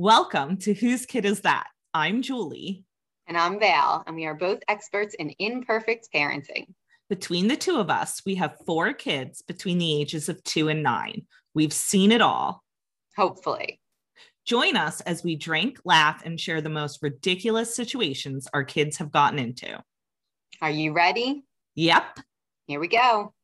Welcome to Whose Kid Is That? I'm Julie. And I'm Val, and we are both experts in imperfect parenting. Between the two of us, we have four kids between the ages of two and nine. We've seen it all. Hopefully. Join us as we drink, laugh, and share the most ridiculous situations our kids have gotten into. Are you ready? Yep. Here we go.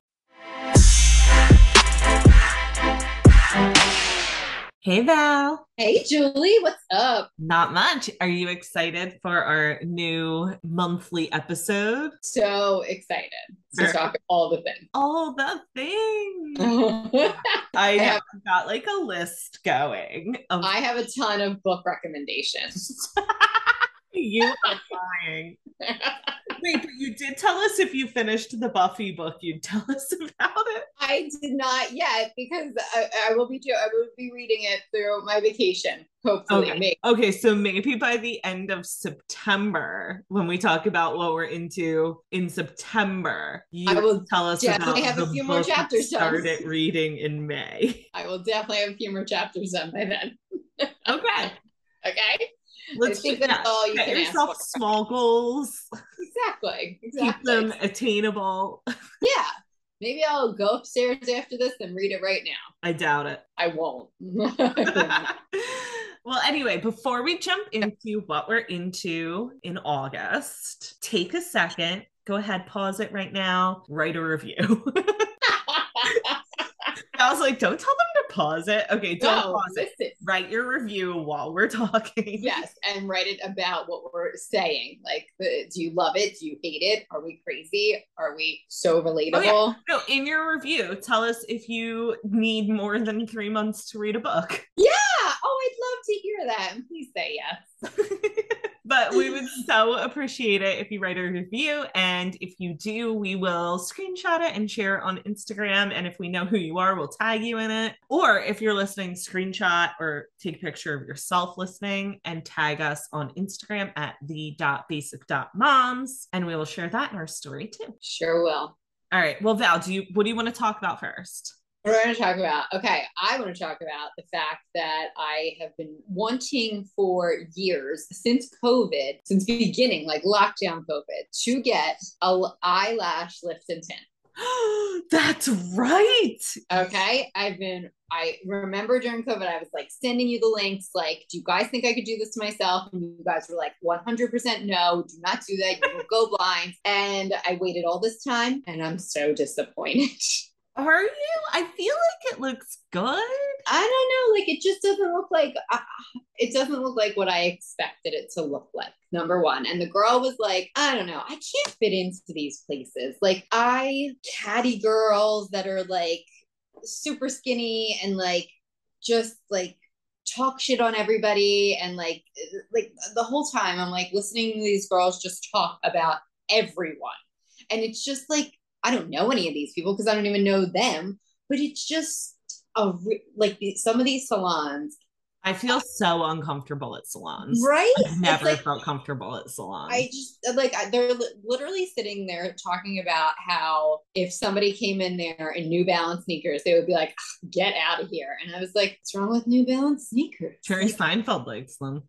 Hey, Val. Hey, Julie, what's up? Not much. Are you excited for our new monthly episode? So excited to talk all the things. All the things. I I have- got like a list going of have a ton of book recommendations. you are lying. Wait, but you did tell us if you finished the Buffy book, you'd tell us about it. I did not yet because I, I will be do, I will be reading it through my vacation. Hopefully, Okay. Maybe. Okay, so maybe by the end of September, when we talk about what we're into in September, you I will tell us about definitely have a few more chapters done. started reading in May. I will definitely have a few more chapters done by then. Okay, Okay, let's think that's all you Set can yourself small goals. exactly, Keep them attainable. Yeah, maybe I'll go upstairs after this and read it right now. I doubt it. I won't. well, anyway, before we jump into what we're into in August, take a second, go ahead, pause it right now, write a review. I was like, don't tell them to pause it. Okay, don't no, pause it. Write your review while we're talking. Yes, and write it about what we're saying. Like, the, do you love it? Do you hate it? Are we crazy? Are we so oh, relatable? No, in your review, tell us if you need more than three months to read a book. yeah. Oh, I'd love to hear that. And please say yes. but we would so appreciate it if you write a review. And if you do, we will screenshot it and share it on Instagram. And if we know who you are, we'll tag you in it. Or if you're listening, screenshot or take a picture of yourself listening and tag us on Instagram at the basic moms. And we will share that in our story too. Sure will. All right. Well, Val, do you what do you want to talk about first? We're going to talk about, okay, I want to talk about the fact that I have been wanting for years since COVID, since beginning, like lockdown COVID, to get a l- eyelash lift and tint. That's right. Okay. I've been, I remember during COVID, I was like sending you the links, like, do you guys think I could do this to myself? And you guys were like, 100% no, do not do that. You will go blind. And I waited all this time and I'm so disappointed. Are you? I feel like it looks good. I don't know. Like, it just doesn't look like, uh, it doesn't look like what I expected it to look like. Number one. And the girl was like, I don't know. I can't fit into these places. Like, I, catty girls that are like super skinny and like, just like, talk shit on everybody and like like the whole time I'm like listening to these girls just talk about everyone and it's just like I don't know any of these people because I don't even know them but it's just a re- like the- some of these salons I feel so uncomfortable at salons. right I've never like, felt comfortable at salons. I just like they're li- literally sitting there talking about how if somebody came in there in New Balance sneakers, they would be like, "Ah, "Get out of here!" And I was like, "What's wrong with New Balance sneakers?" Jerry Seinfeld likes them.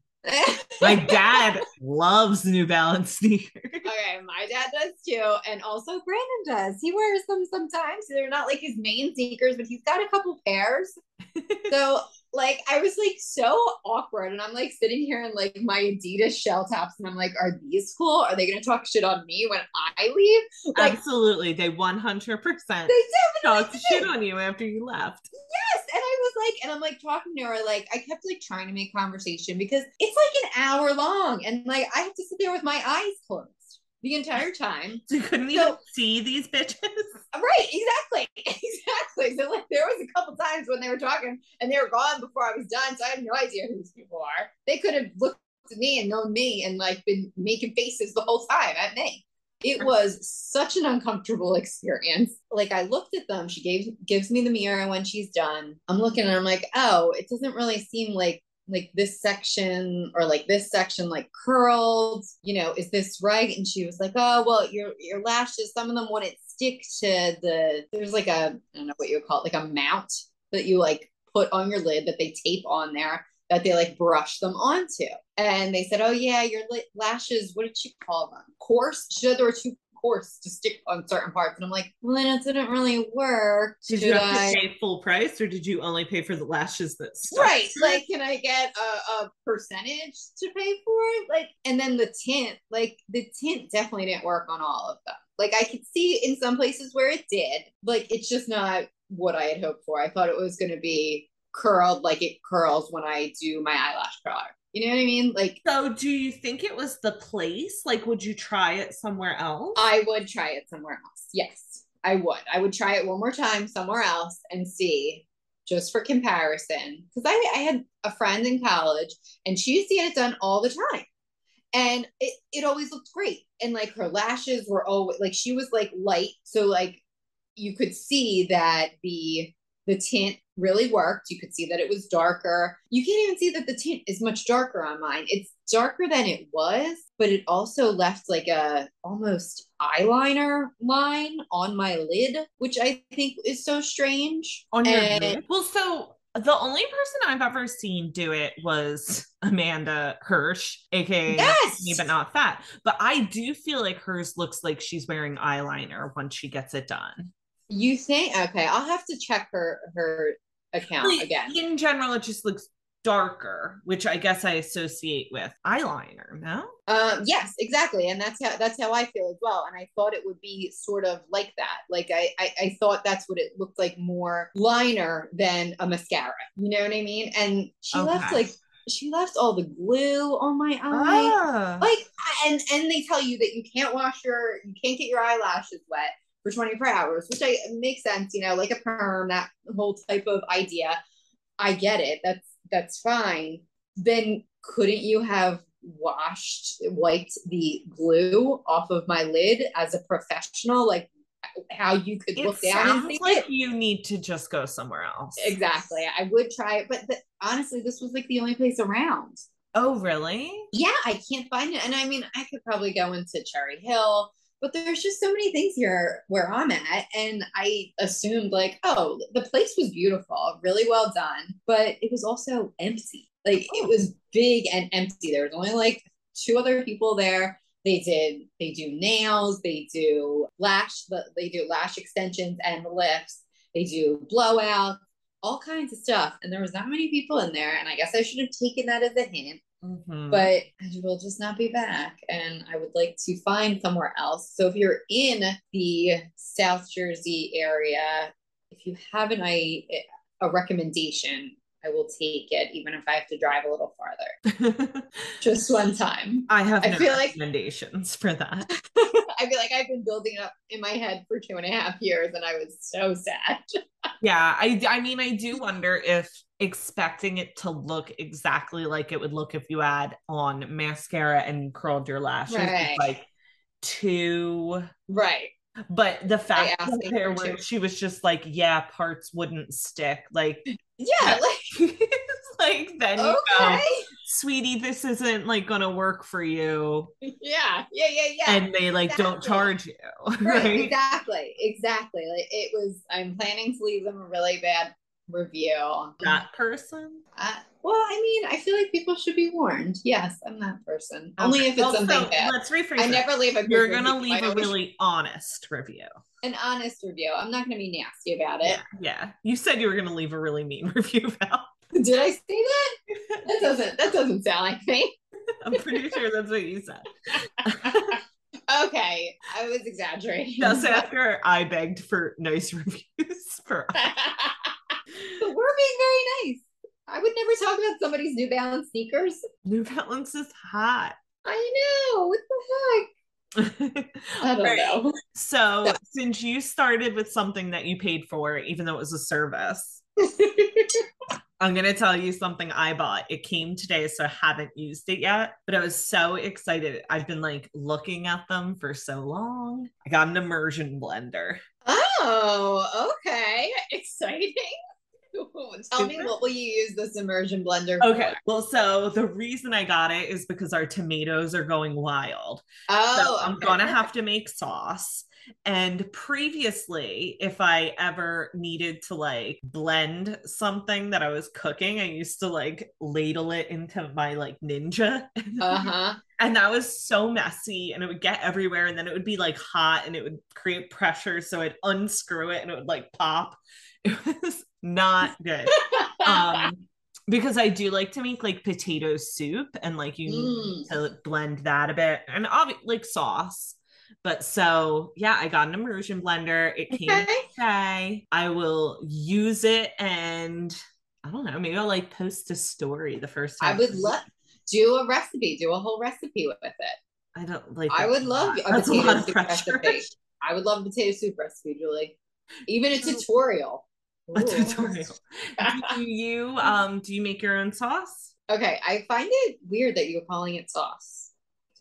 My dad loves New Balance sneakers. Okay, my dad does too, and also Brandon does. He wears them sometimes. They're not like his main sneakers, but he's got a couple pairs. so, like, I was like so awkward, and I'm like sitting here in like my Adidas shell tops, and I'm like, are these cool? Are they gonna talk shit on me when I leave? Like, Absolutely. They 100% they definitely talked did. shit on you after you left. Yes, and I was like, and I'm like talking to her, like I kept like trying to make conversation because it's like an hour long, and like I have to sit there with my eyes closed the entire time. So you couldn't So- even see these bitches. Right, exactly, exactly. So like there was a couple times when they were talking and they were gone before I was done, so I have no idea who these people are. They could have looked at me and known me and like been making faces the whole time at me. It was such an uncomfortable experience. Like I looked at them, she gave gives me the mirror when she's done. I'm looking and I'm like, oh, it doesn't really seem like like this section or like this section like curled you know is this right and she was like oh well your your lashes some of them wouldn't stick to the there's like a i don't know what you would call it like a mount that you like put on your lid that they tape on there that they like brush them onto. And they said, "Oh yeah, your lashes. What did she call them? Coarse." She said there were too coarse to stick on certain parts, and I'm like, "Well, then it didn't really work." Did Should you have I? to pay full price, or did you only pay for the lashes that stuck? Right, like, can I get a, a percentage to pay for it? Like, and then the tint, like, the tint definitely didn't work on all of them. Like, I could see in some places where it did, like, it's just not what I had hoped for. I thought it was going to be curled like it curls when I do my eyelash curler. You know what I mean? Like, So, do you think it was the place? Like, would you try it somewhere else? I would try it somewhere else. Yes, I would. I would try it one more time somewhere else and see just for comparison. Because I, I had a friend in college and she used to get it done all the time. And it, it always looked great. And like her lashes were always like she was like light. So like you could see that the the tint really worked. You could see that it was darker. You can't even see that the tint is much darker on mine. It's darker than it was, but it also left like a almost eyeliner line on my lid, which I think is so strange. on your And- lid? Well, so the only person I've ever seen do it was Amanda Hirsch, aka Yes! me, but not fat. But I do feel like hers looks like she's wearing eyeliner once she gets it done. You think okay, I'll have to check her her account Like, again. In general, it just looks darker, which I guess I associate with eyeliner. No, Um, yes, exactly, and that's how that's how I feel as well. And I thought it would be sort of like that. Like I, I, I thought that's what it looked like more liner than a mascara. You know what I mean? And she left like she left all the glue on my eye. Ah. Like, and and they tell you that you can't wash your, you can't get your eyelashes wet for 24 hours, which I makes sense. You know, like a perm, that whole type of idea. I get it. That's that's fine. Then couldn't you have washed, wiped the glue off of my lid as a professional, like how you could it look down and sounds like it? you need to just go somewhere else. Exactly. I would try it, but the, honestly, this was like the only place around. Oh, really? Yeah, I can't find it. And I mean, I could probably go into Cherry Hill, but there's just so many things here where I'm at. And I assumed, like, oh, the place was beautiful, really well done, but it was also empty. Like, it oh. was big and empty. There was only like two other people there. They did, they do nails, they do lash, they do lash extensions and lifts, they do blowouts, all kinds of stuff. And there was not many people in there. And I guess I should have taken that as a hint Mhm. but I will just not be back. And I would like to find somewhere else. So if you're in the South Jersey area, if you have an I a recommendation, I will take it, even if I have to drive a little farther. Just one time. I have I no feel like- recommendations for that. I feel like I've been building it up in my head for two and a half years, and I was so sad. Yeah, I I mean I do wonder if expecting it to look exactly like it would look if you had on mascara and curled your lashes is Right. like too Right. but the fact that there for where she was just like yeah parts wouldn't stick like Yeah. Like, like then you go sweetie this isn't like gonna work for you Yeah. Yeah. Yeah. Yeah. and they like don't charge you right, right exactly exactly like it was i'm planning to leave them a really bad review that person uh, well i mean i feel like people should be warned yes i'm that person only if it's Well, something so bad let's rephrase i it. never leave a good you're gonna review. leave I a really honest review an honest review i'm not gonna be nasty about it yeah yeah you said you were gonna leave a really mean review val did i say that? That doesn't that doesn't sound like me. I'm pretty sure that's what you said. Okay i was exaggerating. Just after i begged for nice reviews for but we're being very nice. I would never talk about somebody's new balance sneakers. New balance is hot. I know what the heck? I don't Right. know. So, since you started with something that you paid for, even though it was a service, I'm going to tell you something I bought. It came today, so I haven't used it yet, but I was so excited. I've been like looking at them for so long. I got an immersion blender. oh, okay. Exciting. Tell me what will you use this immersion blender for? Okay. Well, so the reason I got it is because our tomatoes are going wild. Oh, so I'm okay, gonna have to make sauce. And previously, if I ever needed to like blend something that I was cooking, I used to like ladle it into my like ninja. Uh-huh. and that was so messy and it would get everywhere and then it would be like hot and it would create pressure. So I'd unscrew it and it would like pop. It was not good. Um because I do like to make like potato soup and like you need Mm. to blend that a bit and obviously like sauce. But so yeah, I got an immersion blender. It came Okay. okay. I will use it and I don't know, maybe I'll like post a story the first time. I would love do a recipe, do a whole recipe with it. I don't like I would love a a potato soup pressure. recipe. I would love a potato soup recipe, Julie. Even a tutorial. A tutorial. Do you um do you make your own sauce? Okay, I find it weird that you're calling it sauce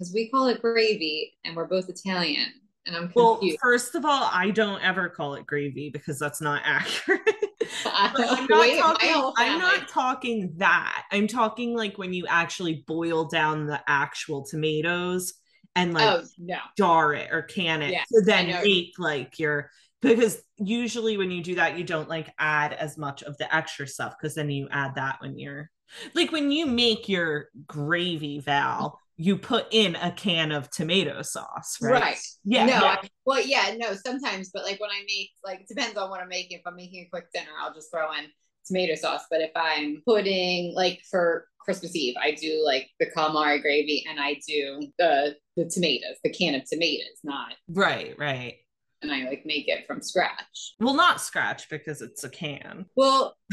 because we call it gravy and we're both Italian, and I'm Well, first of all, I don't ever call it gravy because that's not accurate. I'm not Wait, talking. I'm not talking that. I'm talking like when you actually boil down the actual tomatoes and like oh no, jar it or can it. Yeah, so then make like your because usually when you do that, you don't like add as much of the extra stuff because then you add that when you're like when you make your gravy val, you put in a can of tomato sauce, right? right? Yeah. no, yeah. I, well, yeah, no, sometimes, but like when I make, like, it depends on what I'm making. If I'm making a quick dinner, I'll just throw in tomato sauce. But if I'm putting, like, for Christmas Eve, I do like the calamari gravy and I do the the tomatoes, the can of tomatoes, not, Right, right. and I like make it from scratch. Well, not scratch because it's a can. Well,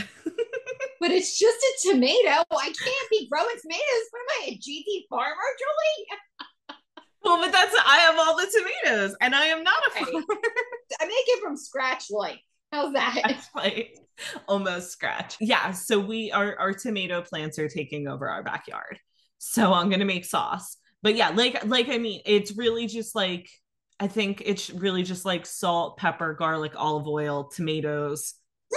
but it's just a tomato. I can't be growing tomatoes. What am I, a GD farmer, Julie? Well, but that's I have all the tomatoes, and I am not a Right. farmer. I make it from scratch, like. How's that? Like almost scratch. Yeah. So we our our tomato plants are taking over our backyard. So I'm gonna make sauce. But yeah, like like I mean, it's really just like I think it's really just like salt, pepper, garlic, olive oil, tomatoes.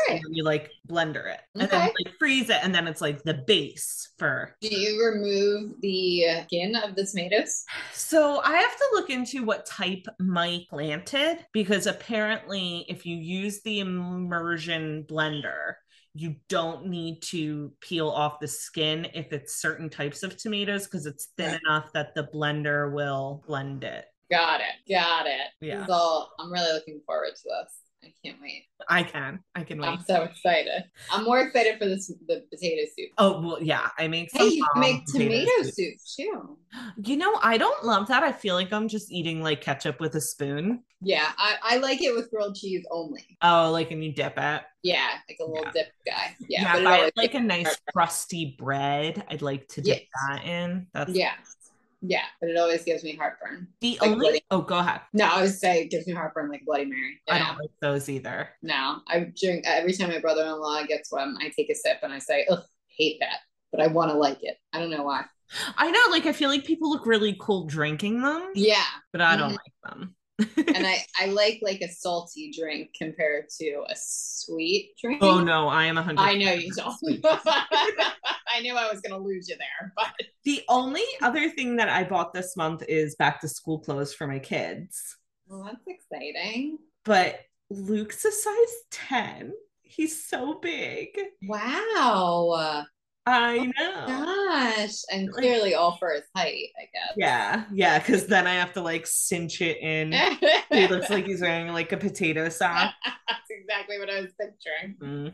Right. You like blender it and then like freeze it, and then it's like the base for Do you remove the skin of the tomatoes? So I have to look into what type Mike planted because apparently, if you use the immersion blender, you don't need to peel off the skin if it's certain types of tomatoes because it's thin Right. enough that the blender will blend it. Got it. Got it. Yeah. All, I'm really looking forward to this. I can't wait. I can, I can wait. I'm so excited. I'm more excited for this the potato soup. Oh well, yeah. I make some. Hey, you make tomato soup. soup too. You know, I don't love that. I feel like I'm just eating like ketchup with a spoon. Yeah, I, I like it with grilled cheese only. Oh, like and you dip it. Yeah, like a little Yeah. dip guy. Yeah, Yeah, but I like a nice crusty bread, I'd like to dip Yes. that in. That's Yeah, yeah, but it always gives me heartburn. the like only. bloody- Oh, go ahead. No, I would say it gives me heartburn like Bloody Mary. I don't like those either. No, I drink every time my brother-in-law gets one. I take a sip and I say, "Ugh, hate that," but I want to like it. I don't know why. I know, like I feel like people look really cool drinking them, Yeah, but I don't Mhm. like them. and I I like like a salty drink compared to a sweet drink. oh no, I am a hundred. I know you don't. I knew I was gonna lose you there, but The only other thing that I bought this month is back to school clothes for my kids. well, that's exciting. But Luke's a size 10. He's so big. Wow, I know. gosh, and clearly all for his height, I guess. Yeah, yeah, because then I have to like cinch it in. He looks like he's wearing like a potato sock. That's exactly what I was picturing. Mm.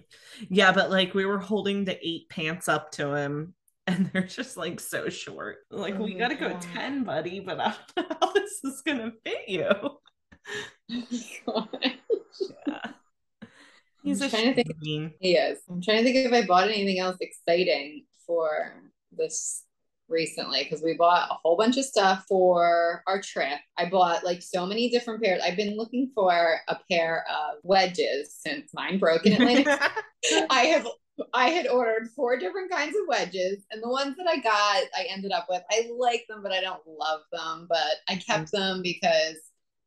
Yeah, but like we were holding the eight pants up to him and they're just like so short. Like, Oh we gotta go 10, buddy, but I don't know how this is gonna fit you. Yeah. He's I'm trying to think-. He is. I'm trying to think if I bought anything else exciting for this recently because we bought a whole bunch of stuff for our trip. I bought like so many different pairs. I've been looking for a pair of wedges since mine broke in Atlanta. I have I had ordered four different kinds of wedges, and the ones that I got, I ended up with. I like them, but I don't love them. But I kept mm. them because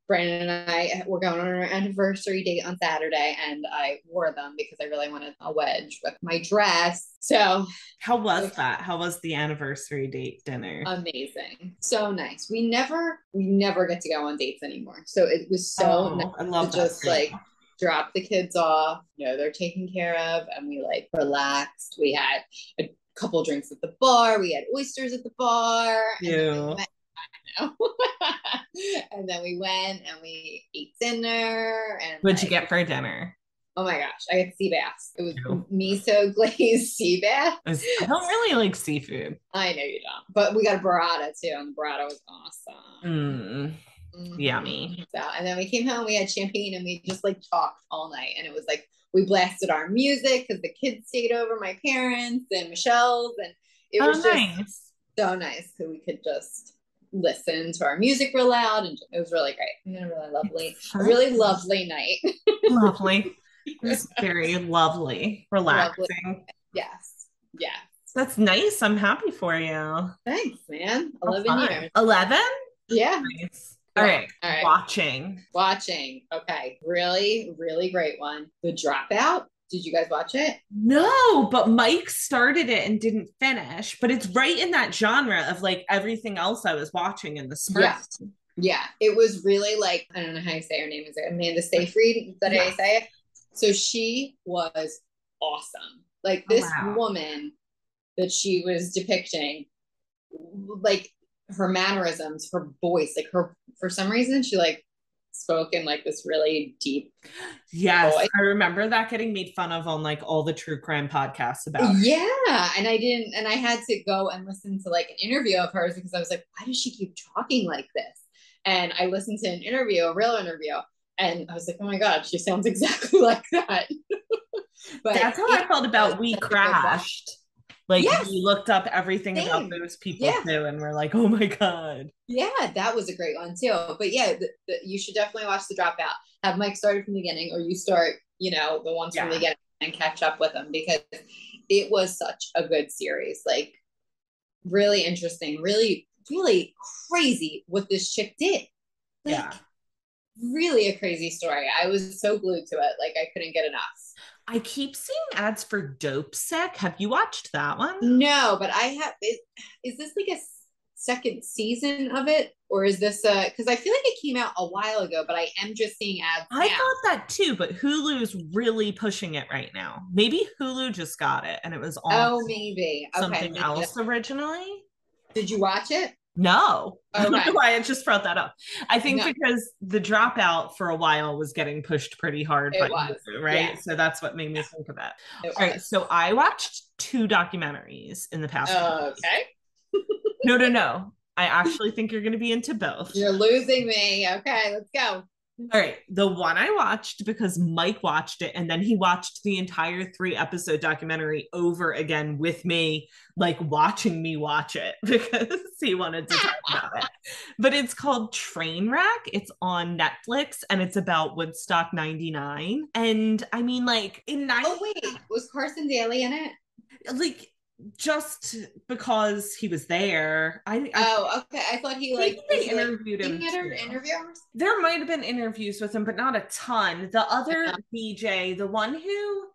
Brandon and I were going on our anniversary date on Saturday, and I wore them because I really wanted a wedge with my dress. So, how was that? How was the anniversary date dinner? Amazing, so nice. We never, we never get to go on dates anymore. So it was so oh, nice I love to just like drop the kids off, you know, they're taken care of, and we like relaxed. We had a couple drinks at the bar. We had oysters at the bar. Yeah. and then we went and we ate dinner. And what'd like, you get for dinner? Oh my gosh, I had sea bass. It was Ew. miso glazed sea bass. I don't really like seafood. I know you don't, but we got a burrata too, and the burrata was awesome. Mm. Mm-hmm. Yummy. So, and then we came home, we had champagne, and we just like talked all night. And it was like we blasted our music because the kids stayed over, my parents and Michelle's, and it oh, was nice. just so nice. So we could just listen to our music real loud, and it was really great. We had a really lovely, a really lovely night. lovely. It was very lovely, relaxing. Lovely. Yes. Yes. That's nice. I'm happy for you. Thanks, man. 11 years. 11? Yeah. Nice. All right. All right. Watching. Watching. Okay. Really, really great one. The Dropout. Did you guys watch it? No, but Mike started it and didn't finish. But it's right in that genre of like everything else I was watching in the spring. Yeah. Yeah. It was really like, I don't know how you say her name. Is it Amanda Seyfried? That I say it? So she was awesome. Like oh, this oh, wow. woman that she was depicting, like her mannerisms, her voice, like her for some reason she like spoke in like this really deep yes voice. i remember that getting made fun of on like all the true crime podcasts about yeah and i didn't and i had to go and listen to like an interview of hers because i was like why does she keep talking like this? And i listened to an interview a real interview and i was like oh my god she sounds exactly like that. But that's how i felt about we crashed like yes. we looked up everything Same. about those people yeah. too, and we're like, oh my god. Yeah, that was a great one too. But yeah, the, the, you should definitely watch the dropout. Have Mike started from the beginning, or you start, you know, the ones yeah. from the beginning and catch up with them because it was such a good series. Like really interesting, really, really crazy what this chick did. Like, yeah. Really a crazy story. I was so glued to it. Like I couldn't get enough. I keep seeing ads for Dope Dopesick. Have you watched that one? No, but I have. Is, is this like a second season of it, or is this a? Because I feel like it came out a while ago, but I am just seeing ads. I now. thought that too, but Hulu's really pushing it right now. Maybe Hulu just got it, and it was on. Oh, maybe something okay, else originally. Did you watch it? No, okay. I don't know why I just brought that up. I think no. because the dropout for a while was getting pushed pretty hard, it was. right? Yeah. So that's what made me think of that. It All was. right, so I watched two documentaries in the past. okay. no, no, no. I actually think you're going to be into both. You're losing me. Okay, let's go. All right. The one I watched because Mike watched it and then he watched the entire three episode documentary over again with me, like watching me watch it because he wanted to talk about it. But it's called Trainwreck. It's on Netflix and it's about Woodstock 99. And I mean, like in 90- Oh, wait. Was Carson Daly in it? Like just because he was there. I, I oh okay. I thought he like they interviewed like, him. Interviews. There might have been interviews with him, but not a ton. The other uh-huh. yeah. VJ, the one who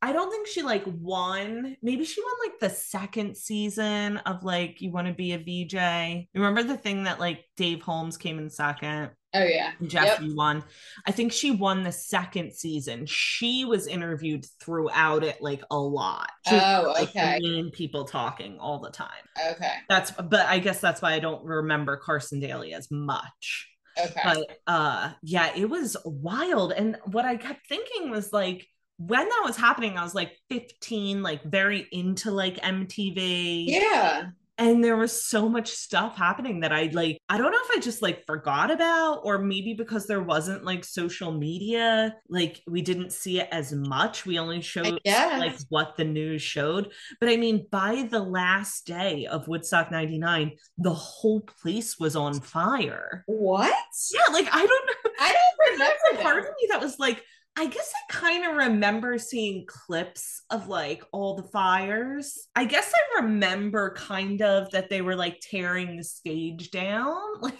I don't think she like won. Maybe she won like the second season of like You Want to Be a VJ. Remember the thing that like Dave Holmes came in second? Oh yeah. Jeff yep. won. I think she won the second season. She was interviewed throughout it like a lot. She oh, was, okay. Like, people talking all the time. Okay. That's but I guess that's why I don't remember Carson Daly as much. Okay. But uh yeah, it was wild. And what I kept thinking was like when that was happening, I was like 15, like very into like MTV. Yeah. And there was so much stuff happening that I like, I don't know if I just like forgot about, or maybe because there wasn't like social media, like we didn't see it as much. We only showed like what the news showed. But I mean, by the last day of Woodstock 99, the whole place was on fire. What? Yeah, like I don't know. I don't remember. Part of me that was like, I guess I kind of remember seeing clips of like all the fires. I guess I remember kind of that they were like tearing the stage down. Like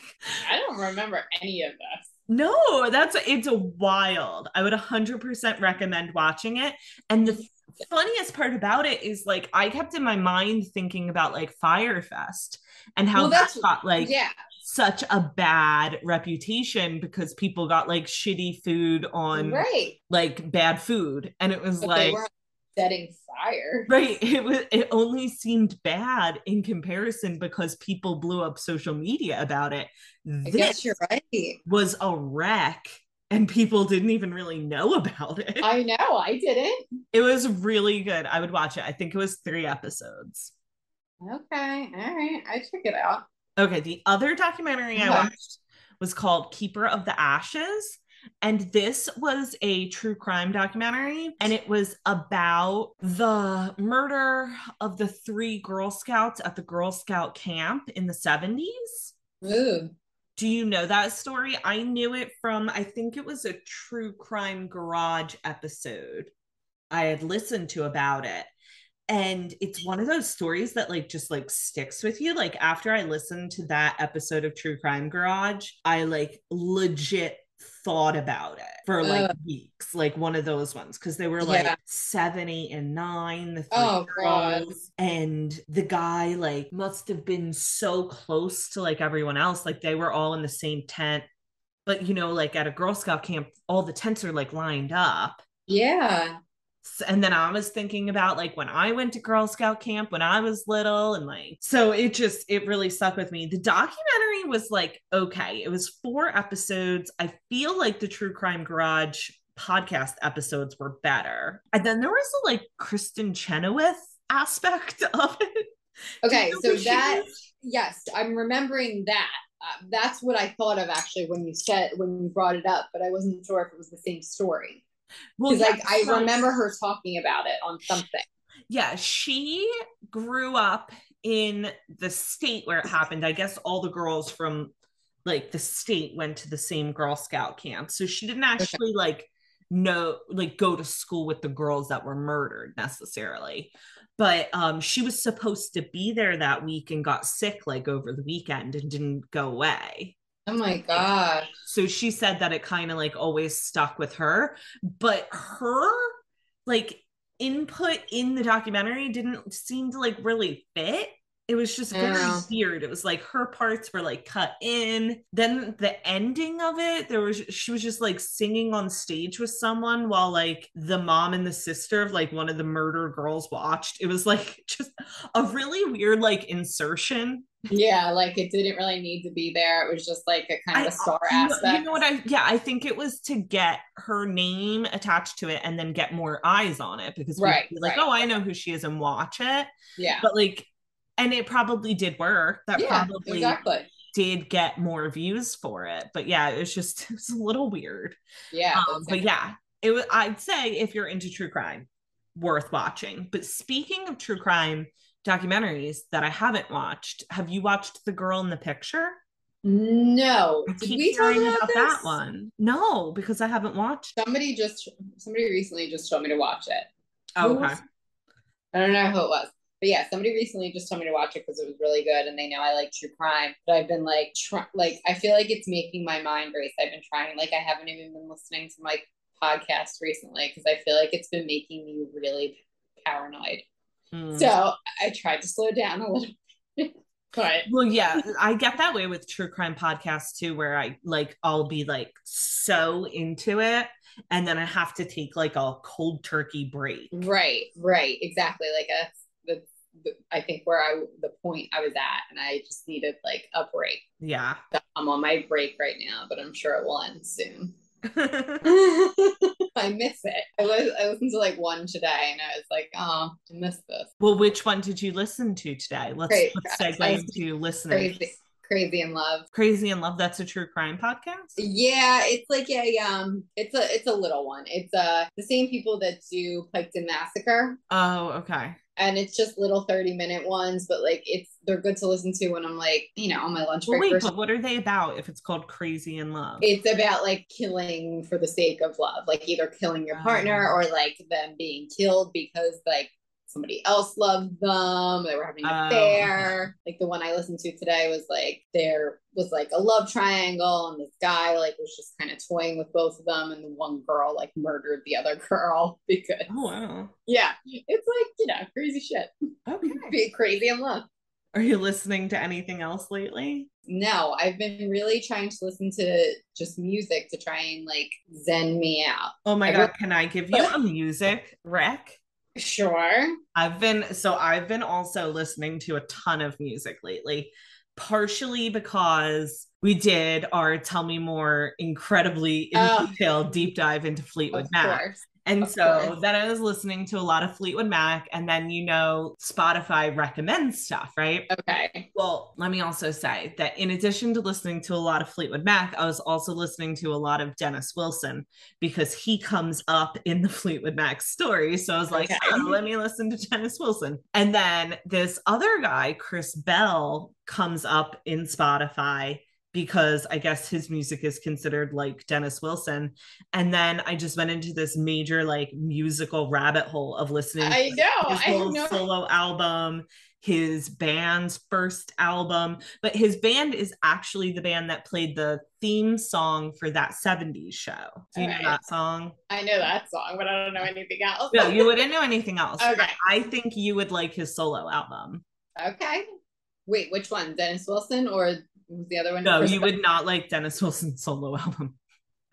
I don't remember any of this. No, that's it's wild. I would 100% recommend watching it. And the funniest part about it is like I kept in my mind thinking about like Fyre Fest and how Well, that that's- got like yeah. Such a bad reputation because people got like shitty food on Right. like bad food and it was But like setting fire. right it was it only seemed bad in comparison because people blew up social media about it I this guess you're right. was a wreck and people didn't even really know about it I know. I didn't. it was really good i would watch it i think it was three episodes Okay. All right. I check it out. Okay the other documentary i watched was called keeper of the ashes and this was a true crime documentary and it was about the murder of the three girl scouts at the girl scout camp in the 70s Ooh. do you know that story? I knew it from i think it was a true crime garage episode. I had listened to about it and it's one of those stories that like just like sticks with you like after i listened to that episode of true crime garage i like legit thought about it for like Ugh. weeks like one of those ones because they were like Yeah. seven eight and nine the three Oh, God. girls and the guy like must have been so close to like everyone else like they were all in the same tent but you know like at a girl scout camp all the tents are like lined up Yeah. And then I was thinking about like when I went to Girl Scout camp when I was little, and like, so it just, it really stuck with me. The documentary was like, okay, it was four episodes. I feel like the True Crime Garage podcast episodes were better. And then there was a like Kristin Chenoweth aspect of it. Okay. So that, is? yes, I'm remembering that. Uh, that's what I thought of actually when you said, when you brought it up, but I wasn't sure if it was the same story. Well, yeah, like I remember her talking about it on something. yeah, she grew up in the state where it happened. I guess all the girls from like the state went to the same Girl Scout camp. So she didn't actually like know like go to school with the girls that were murdered necessarily. But um she was supposed to be there that week and got sick like over the weekend and didn't go away. Oh my god. So she said that it kind of like always stuck with her, but her like input in the documentary didn't seem to like really fit. It was just very Yeah. weird. It was like her parts were like cut in. Then the ending of it, there was she was just like singing on stage with someone while like the mom and the sister of like one of the murder girls watched. It was like just a really weird like insertion Yeah, like it didn't really need to be there. It was just like a kind of a star aspect. You know what I yeah, I think it was to get her name attached to it and then get more eyes on it because Right, be like, right. oh, I know who she is and watch it. yeah. But like, and it probably did work. That yeah, probably exactly. did get more views for it. But yeah, it was just it was a little weird. Yeah. Um, but yeah, it was I'd say if you're into true crime, worth watching. But speaking of true crime documentaries that I haven't watched, have you watched The Girl in the Picture? No. I Did keep we talk hearing about, about that one. No, because I haven't watched. Somebody just somebody recently just told me to watch it. Oh, okay. I don't know who it was. But yeah, somebody recently just told me to watch it because it was really good and they know I like true crime. But I've been like try- like I feel like it's making my mind race. I've been trying like I haven't even been listening to my podcast recently because I feel like it's been making me really paranoid. Mm. So I tried to slow down a little bit. but well, yeah, I get that way with true crime podcasts too, where I like I'll be like so into it, and then I have to take like a cold turkey break. right, right, exactly. Like that's the, the I think where I the point I was at, and I just needed like a break. Yeah. I'm on my break right now, but I'm sure it will end soon. I miss it. I was I listened to like one today, and I was like, oh, I miss this. well, which one did you listen to today? Let's Great. let's segue I- into listeners. Crazy, crazy in love. Crazy in Love. That's a true crime podcast. Yeah, it's like a um, it's a it's a little one. It's uh the same people that do Piketon Massacre, Oh, okay. And it's just little thirty minute ones, but like it's they're good to listen to when I'm like you know on my lunch Well, break. wait, but what are they about? If it's called Crazy in Love. it's about like killing for the sake of love like either killing your partner oh. or like them being killed because like somebody else loved them. They were having an Oh. affair. Like the one I listened to today was like there was like a love triangle, and this guy like was just kind of toying with both of them, and the one girl like murdered the other girl because Oh wow. yeah, it's like you know crazy shit. Okay. Be crazy in love. Are you listening to anything else lately? No, I've been really trying to listen to just music to try and like zen me out. Oh my I god, can I give you a music rec? Sure. I've been so I've been also listening to a ton of music lately, partially because we did our tell me more incredibly in Oh. detail deep dive into Fleetwood Of Mac. course. And Of so course. then I was listening to a lot of Fleetwood Mac, and then you know, Spotify recommends stuff, right? Okay. Well, let me also say that in addition to listening to a lot of Fleetwood Mac, I was also listening to a lot of Dennis Wilson because he comes up in the Fleetwood Mac story. So I was like, Okay. oh, let me listen to Dennis Wilson. And then this other guy, Chris Bell, comes up in Spotify because I guess his music is considered like Dennis Wilson. And then I just went into this major like musical rabbit hole of listening I to know. his I whole know. solo album, his band's first album. But his band is actually the band that played the theme song for that 70s show. Do you know that song? I know that song, but I don't know anything else. No, you wouldn't know anything else. Okay. I think you would like his solo album. Okay. Wait, which one? Dennis Wilson or who's the other one? No, Chris you Bell? would not like Dennis Wilson's solo album.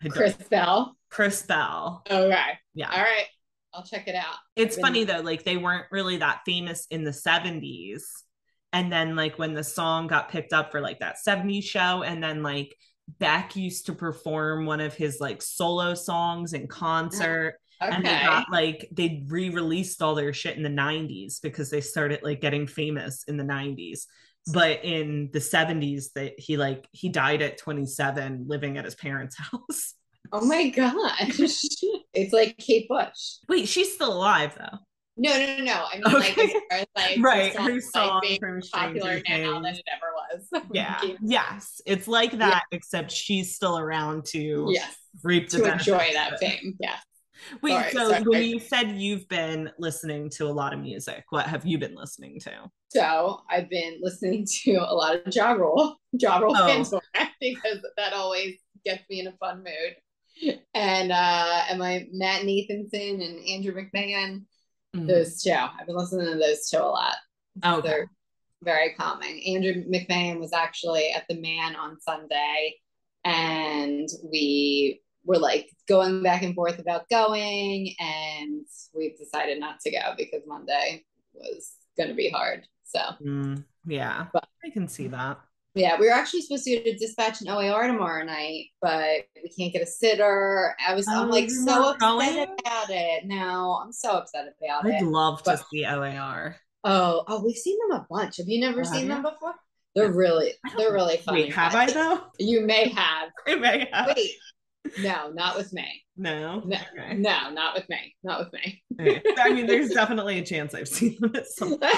Chris Bell. Chris Bell. Okay. Yeah. All right. I'll check it out. It's been- funny though, like they weren't really that famous in the 70s. And then like when the song got picked up for like that 70s show, and then like Beck used to perform one of his like solo songs in concert. Oh, and they got like they re-released all their shit in the 90s because they started like getting famous in the 90s. But in the 70s, that he like he died at 27 living at his parents' house. Oh my gosh. it's like Kate Bush. Wait, she's still alive though. No, no, no, no. I mean, like, Okay. as as, like, right her like, song being from popular now than it ever was. yeah yes it's like that except she's still around to Yes. reap the To enjoy that fame. Yeah. wait Sorry, so sorry. when you said you've been listening to a lot of music what have you been listening to So I've been listening to a lot of Ja Rule, Ja Rule Oh. fans because that always gets me in a fun mood. And uh and my Matt Nathanson and Andrew McMahon, Mhm. those two. I've been listening to those two a lot. okay They're very calming. Andrew McMahon was actually at the Mann on Sunday, and we were like going back and forth about going, and we decided not to go because Monday was going to be hard. So Mm, yeah But- i can see that yeah, we were actually supposed to go to dispatch an OAR tomorrow night, but we can't get a sitter. I was, I'm Oh, like so upset going? about it. No, I'm so upset about it. i'd it. love to see oar Oh, oh, we've seen them a bunch. Have you never Oh, seen you? them before? They're really, they're really funny. wait have i though You may have. I may have. Wait, no, not with me. no No, okay no, not with me. Not with me. Okay. i mean there's definitely a chance i've seen them at some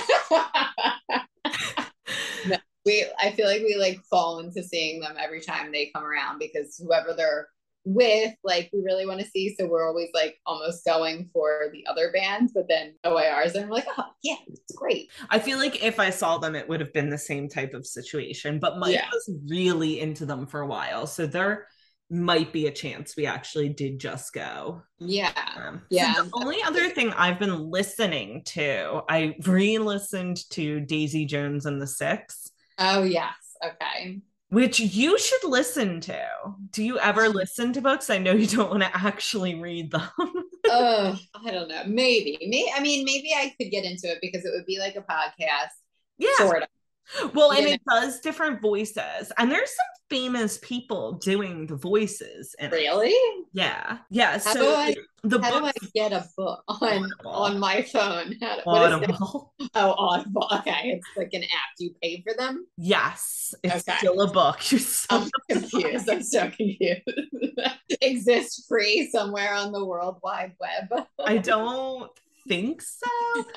we, I feel like we like fall into seeing them every time they come around because whoever they're with, like, we really want to see. So we're always like almost going for the other bands, but then OARs, and I'm like, oh yeah, it's great. I feel like if I saw them, it would have been the same type of situation. But Mike Yeah. was really into them for a while, so there might be a chance we actually did just go. Yeah. Um, so Yeah. the only other thing I've been listening to, I re-listened to Daisy Jones and the Six, Oh yes. Okay. which you should listen to. Do you ever listen to books? I know you don't want to actually read them. Oh, I don't know. Maybe. Maybe. I mean, maybe I could get into it because it would be like a podcast, yeah. sort of. Well, and it does different voices, and there's some famous people doing the voices. Really? Yeah, yeah. How So do I- the How do I get a book on Audible. on my phone? How do, what is it? Audible. Oh, Audible. Okay, it's like an app. Do you pay for them? Yes, it's Okay. still a book. You're so I'm confused. I'm so confused. Exists free somewhere on the World Wide Web. I don't think so.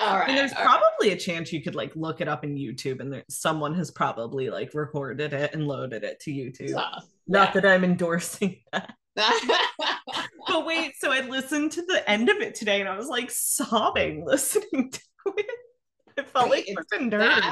All right. And there's all right. probably a chance you could like look it up in YouTube, and there, someone has probably like recorded it and loaded it to YouTube. Not that I'm endorsing that. But wait, so I listened to the end of it today, and I was like sobbing listening to it. It felt like Wait, it's quick and dirty.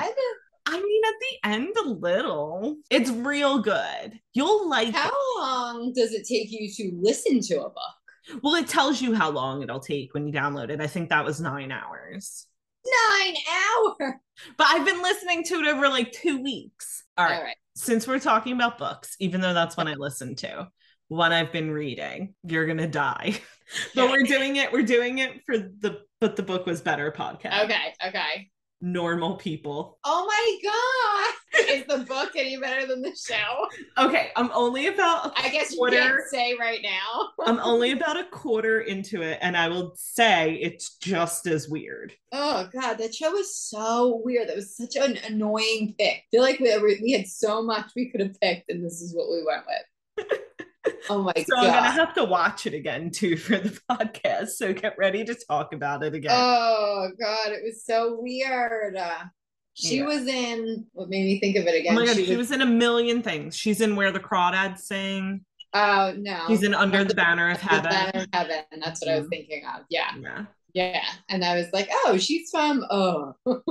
I mean, at the end, a little. It's real good. You'll like it. How long does it take you to listen to a book? Well, it tells you how long it'll take when you download it. I think that was nine hours. Nine hours. But I've been listening to it over like two weeks. All right. All right. Since we're talking about books, even though that's one I listen to, one I've been reading, you're gonna die. but we're doing it, we're doing it for the but the book was better podcast. Okay. Okay. Normal people. Oh my god! Is the book any better than the show? Okay, I'm only about I guess you can't say right now. I'm only about a quarter into it, and I will say it's just as weird. Oh god, that show was so weird. That was such an annoying pick. I feel like we, we had so much we could have picked, and this is what we went with. oh my So god. So I'm gonna have to watch it again too for the podcast. So get ready to talk about it again. Oh god, it was so weird. Uh, she Yeah. was in what made me think of it oh again. my god, she, she was, was in a million things. She's in Where the Crawdads Sing. oh no. She's in Under the Banner of Heaven. Banner of Heaven. That's what I was thinking of. Yeah. Yeah. Yeah. And I was like, oh, she's from oh.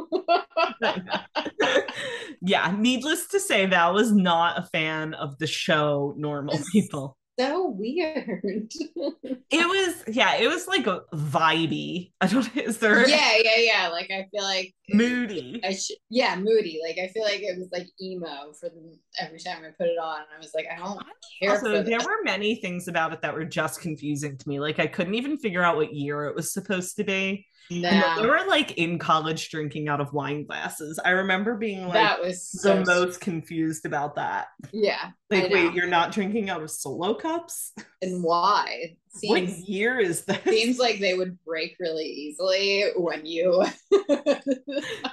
yeah, needless to say, Val was not a fan of the show Normal People. So weird. It was, yeah, it was like a vibey. I don't know is there yeah, yeah, yeah. Like I feel like moody? I should, yeah, moody. Like I feel like it was like emo for the every time I put it on. I was like, I don't care Also, there were many things about it that were just confusing to me. Like I couldn't even figure out what year it was supposed to be. Then they were like in college drinking out of wine glasses. I remember being like that was the so most confused about that. yeah. Like, wait, you're not drinking out of solo cups? And why? what Seems year is this? seems like they would break really easily when you were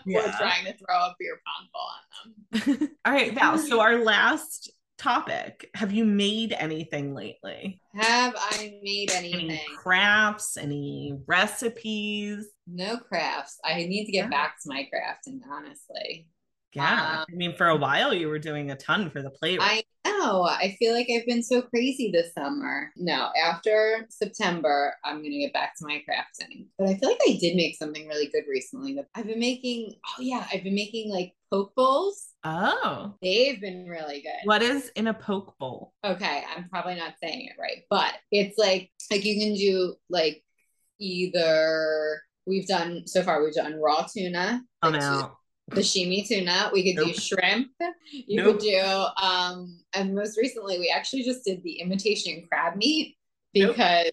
trying to throw a beer pong ball on them. All right, Val. So our last topic: Have you made anything lately? Have I made Any anything? crafts? Any recipes? No crafts. I need to get Yeah. back to my crafting, honestly. Yeah, Um, I mean, for a while you were doing a ton for the playwright. I know. I feel like I've been so crazy this summer. No, after September, I'm going to get back to my crafting. But I feel like I did make something really good recently. I've been making, oh, yeah, I've been making like poke bowls. oh, They've been really good. what is in a poke bowl? Okay, I'm probably not saying it right, but it's like like you can do like either we've done so far we've done raw tuna, like. Sashimi tuna. We could do shrimp. You Nope. could do um and most recently we actually just did the imitation crab meat because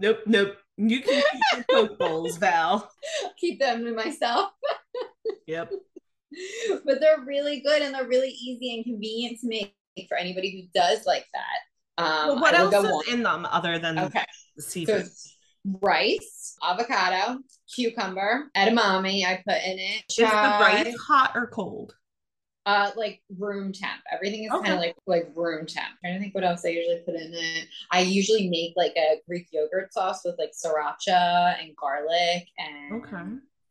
Nope, nope. You can keep your poke bowls, Val. keep them to myself. Yep. but they're really good and they're really easy and convenient to make for anybody who does like that. Um, well, what else is in them other than Okay. the So seafood? it's rice, avocado, cucumber, edamame. I put in it. is the rice hot or cold? Uh, like room temp. Everything is Okay. kind of like like room temp. trying to think what else I usually put in it. I usually make like a Greek yogurt sauce with like sriracha and garlic and Okay.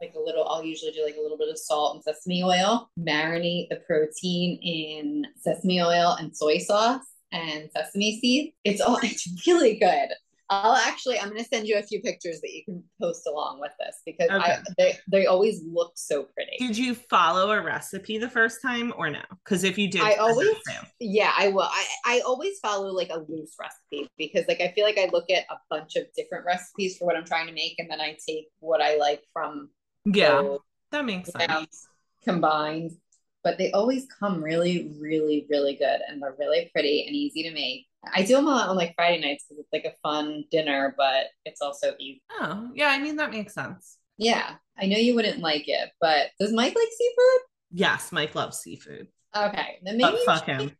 like a little. I'll usually do like a little bit of salt and sesame oil. Marinate the protein in sesame oil and soy sauce and sesame seeds. It's all. It's really good. I'll actually. I'm gonna send you a few pictures that you can post along with this because I they they always look so pretty. Did you follow a recipe the first time or no? Because if you did, I always- Yeah, I will. I, I always follow like a loose recipe because like I feel like I look at a bunch of different recipes for what I'm trying to make and then I take what I like from Yeah, those, that makes sense. know, combined. But they always come really, really, really good and they're really pretty and easy to make. I do them a lot on like Friday nights because it's like a fun dinner, but it's also easy. Oh, yeah, I mean, that makes sense. Yeah, I know you wouldn't like it, but does Mike like seafood? Yes, Mike loves seafood. Okay, then maybe fuck should him.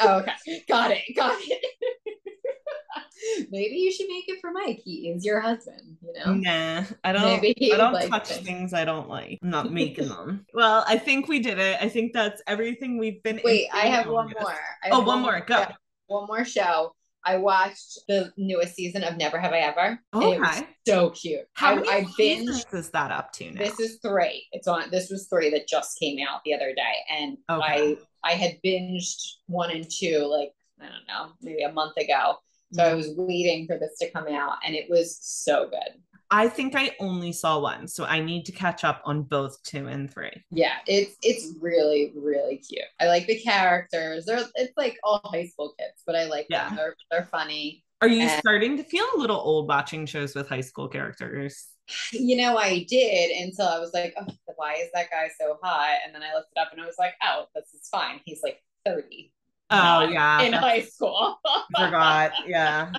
Oh, okay. Got it. Got it. Maybe you should make it for Mike. He is your husband, you know? Nah, I don't. I don't like touch it. things I don't like. I'm not making them. Well, I think we did it. I think that's everything we've been. Wait, I have on one more. I Oh, one more. Go. show- One more show. I watched the newest season of Never Have I Ever. and it was Okay. so cute. How I, many I binged. is that up to now? This is three. It's on. This was three that just came out the other day, and Okay. I I had binged one and two like I don't know maybe a month ago. So mm-hmm. I was waiting for this to come out, and it was so good. I think I only saw one, so I need to catch up on both two and three. Yeah, it's it's really really cute. I like the characters. They're it's like all high school kids, but I like Yeah. them. They're they're funny. Are you And- starting to feel a little old watching shows with high school characters? You know, I did until I was like, oh, why is that guy so hot? And then I looked it up and I was like, oh, this is fine. He's like 30 Oh yeah, in high school. Forgot. Yeah,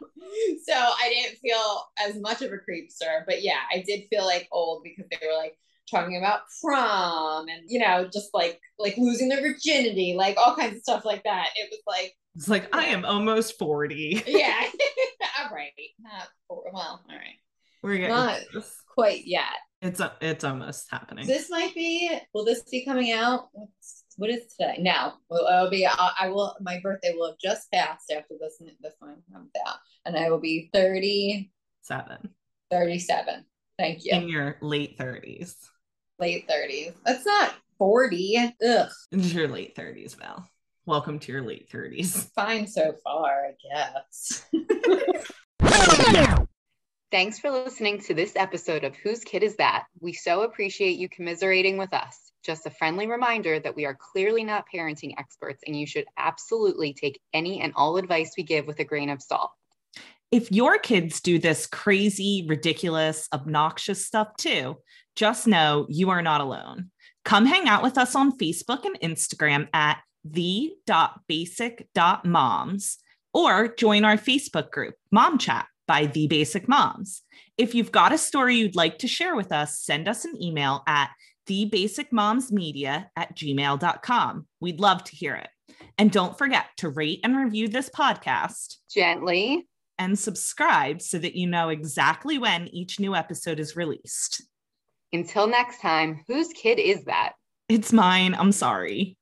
so I didn't feel as much of a creepster, but yeah, I did feel like old because they were like talking about prom and you know, just like like losing their virginity, like all kinds of stuff like that. It was like, it's like I am almost forty. yeah, all right, not well, all right, We're getting Not- quite yet. it's uh, it's almost happening. This might be. Will this be coming out? What is today? Now well, it'll be. I, I will. My birthday will have just passed after this. This one comes out, and I will be 30, Seven 37. Thank you. in your late thirties. Late 30s. That's not 40. Ugh. It's your late thirties, Val. Welcome to your late thirties. Fine so far, I guess. Thanks for listening to this episode of Whose Kid Is That? We so appreciate you commiserating with us. Just a friendly reminder that we are clearly not parenting experts and you should absolutely take any and all advice we give with a grain of salt. If your kids do this crazy, ridiculous, obnoxious stuff too, just know you are not alone. Come hang out with us on Facebook and Instagram at the.basic.moms or join our Facebook group, Mom Chat by The Basic Moms. If you've got a story you'd like to share with us, send us an email at thebasicmomsmedia at gmail.com. We'd love to hear it. And don't forget to rate and review this podcast Gently. and subscribe so that you know exactly when each new episode is released. Until next time, whose kid is that? It's mine. I'm sorry.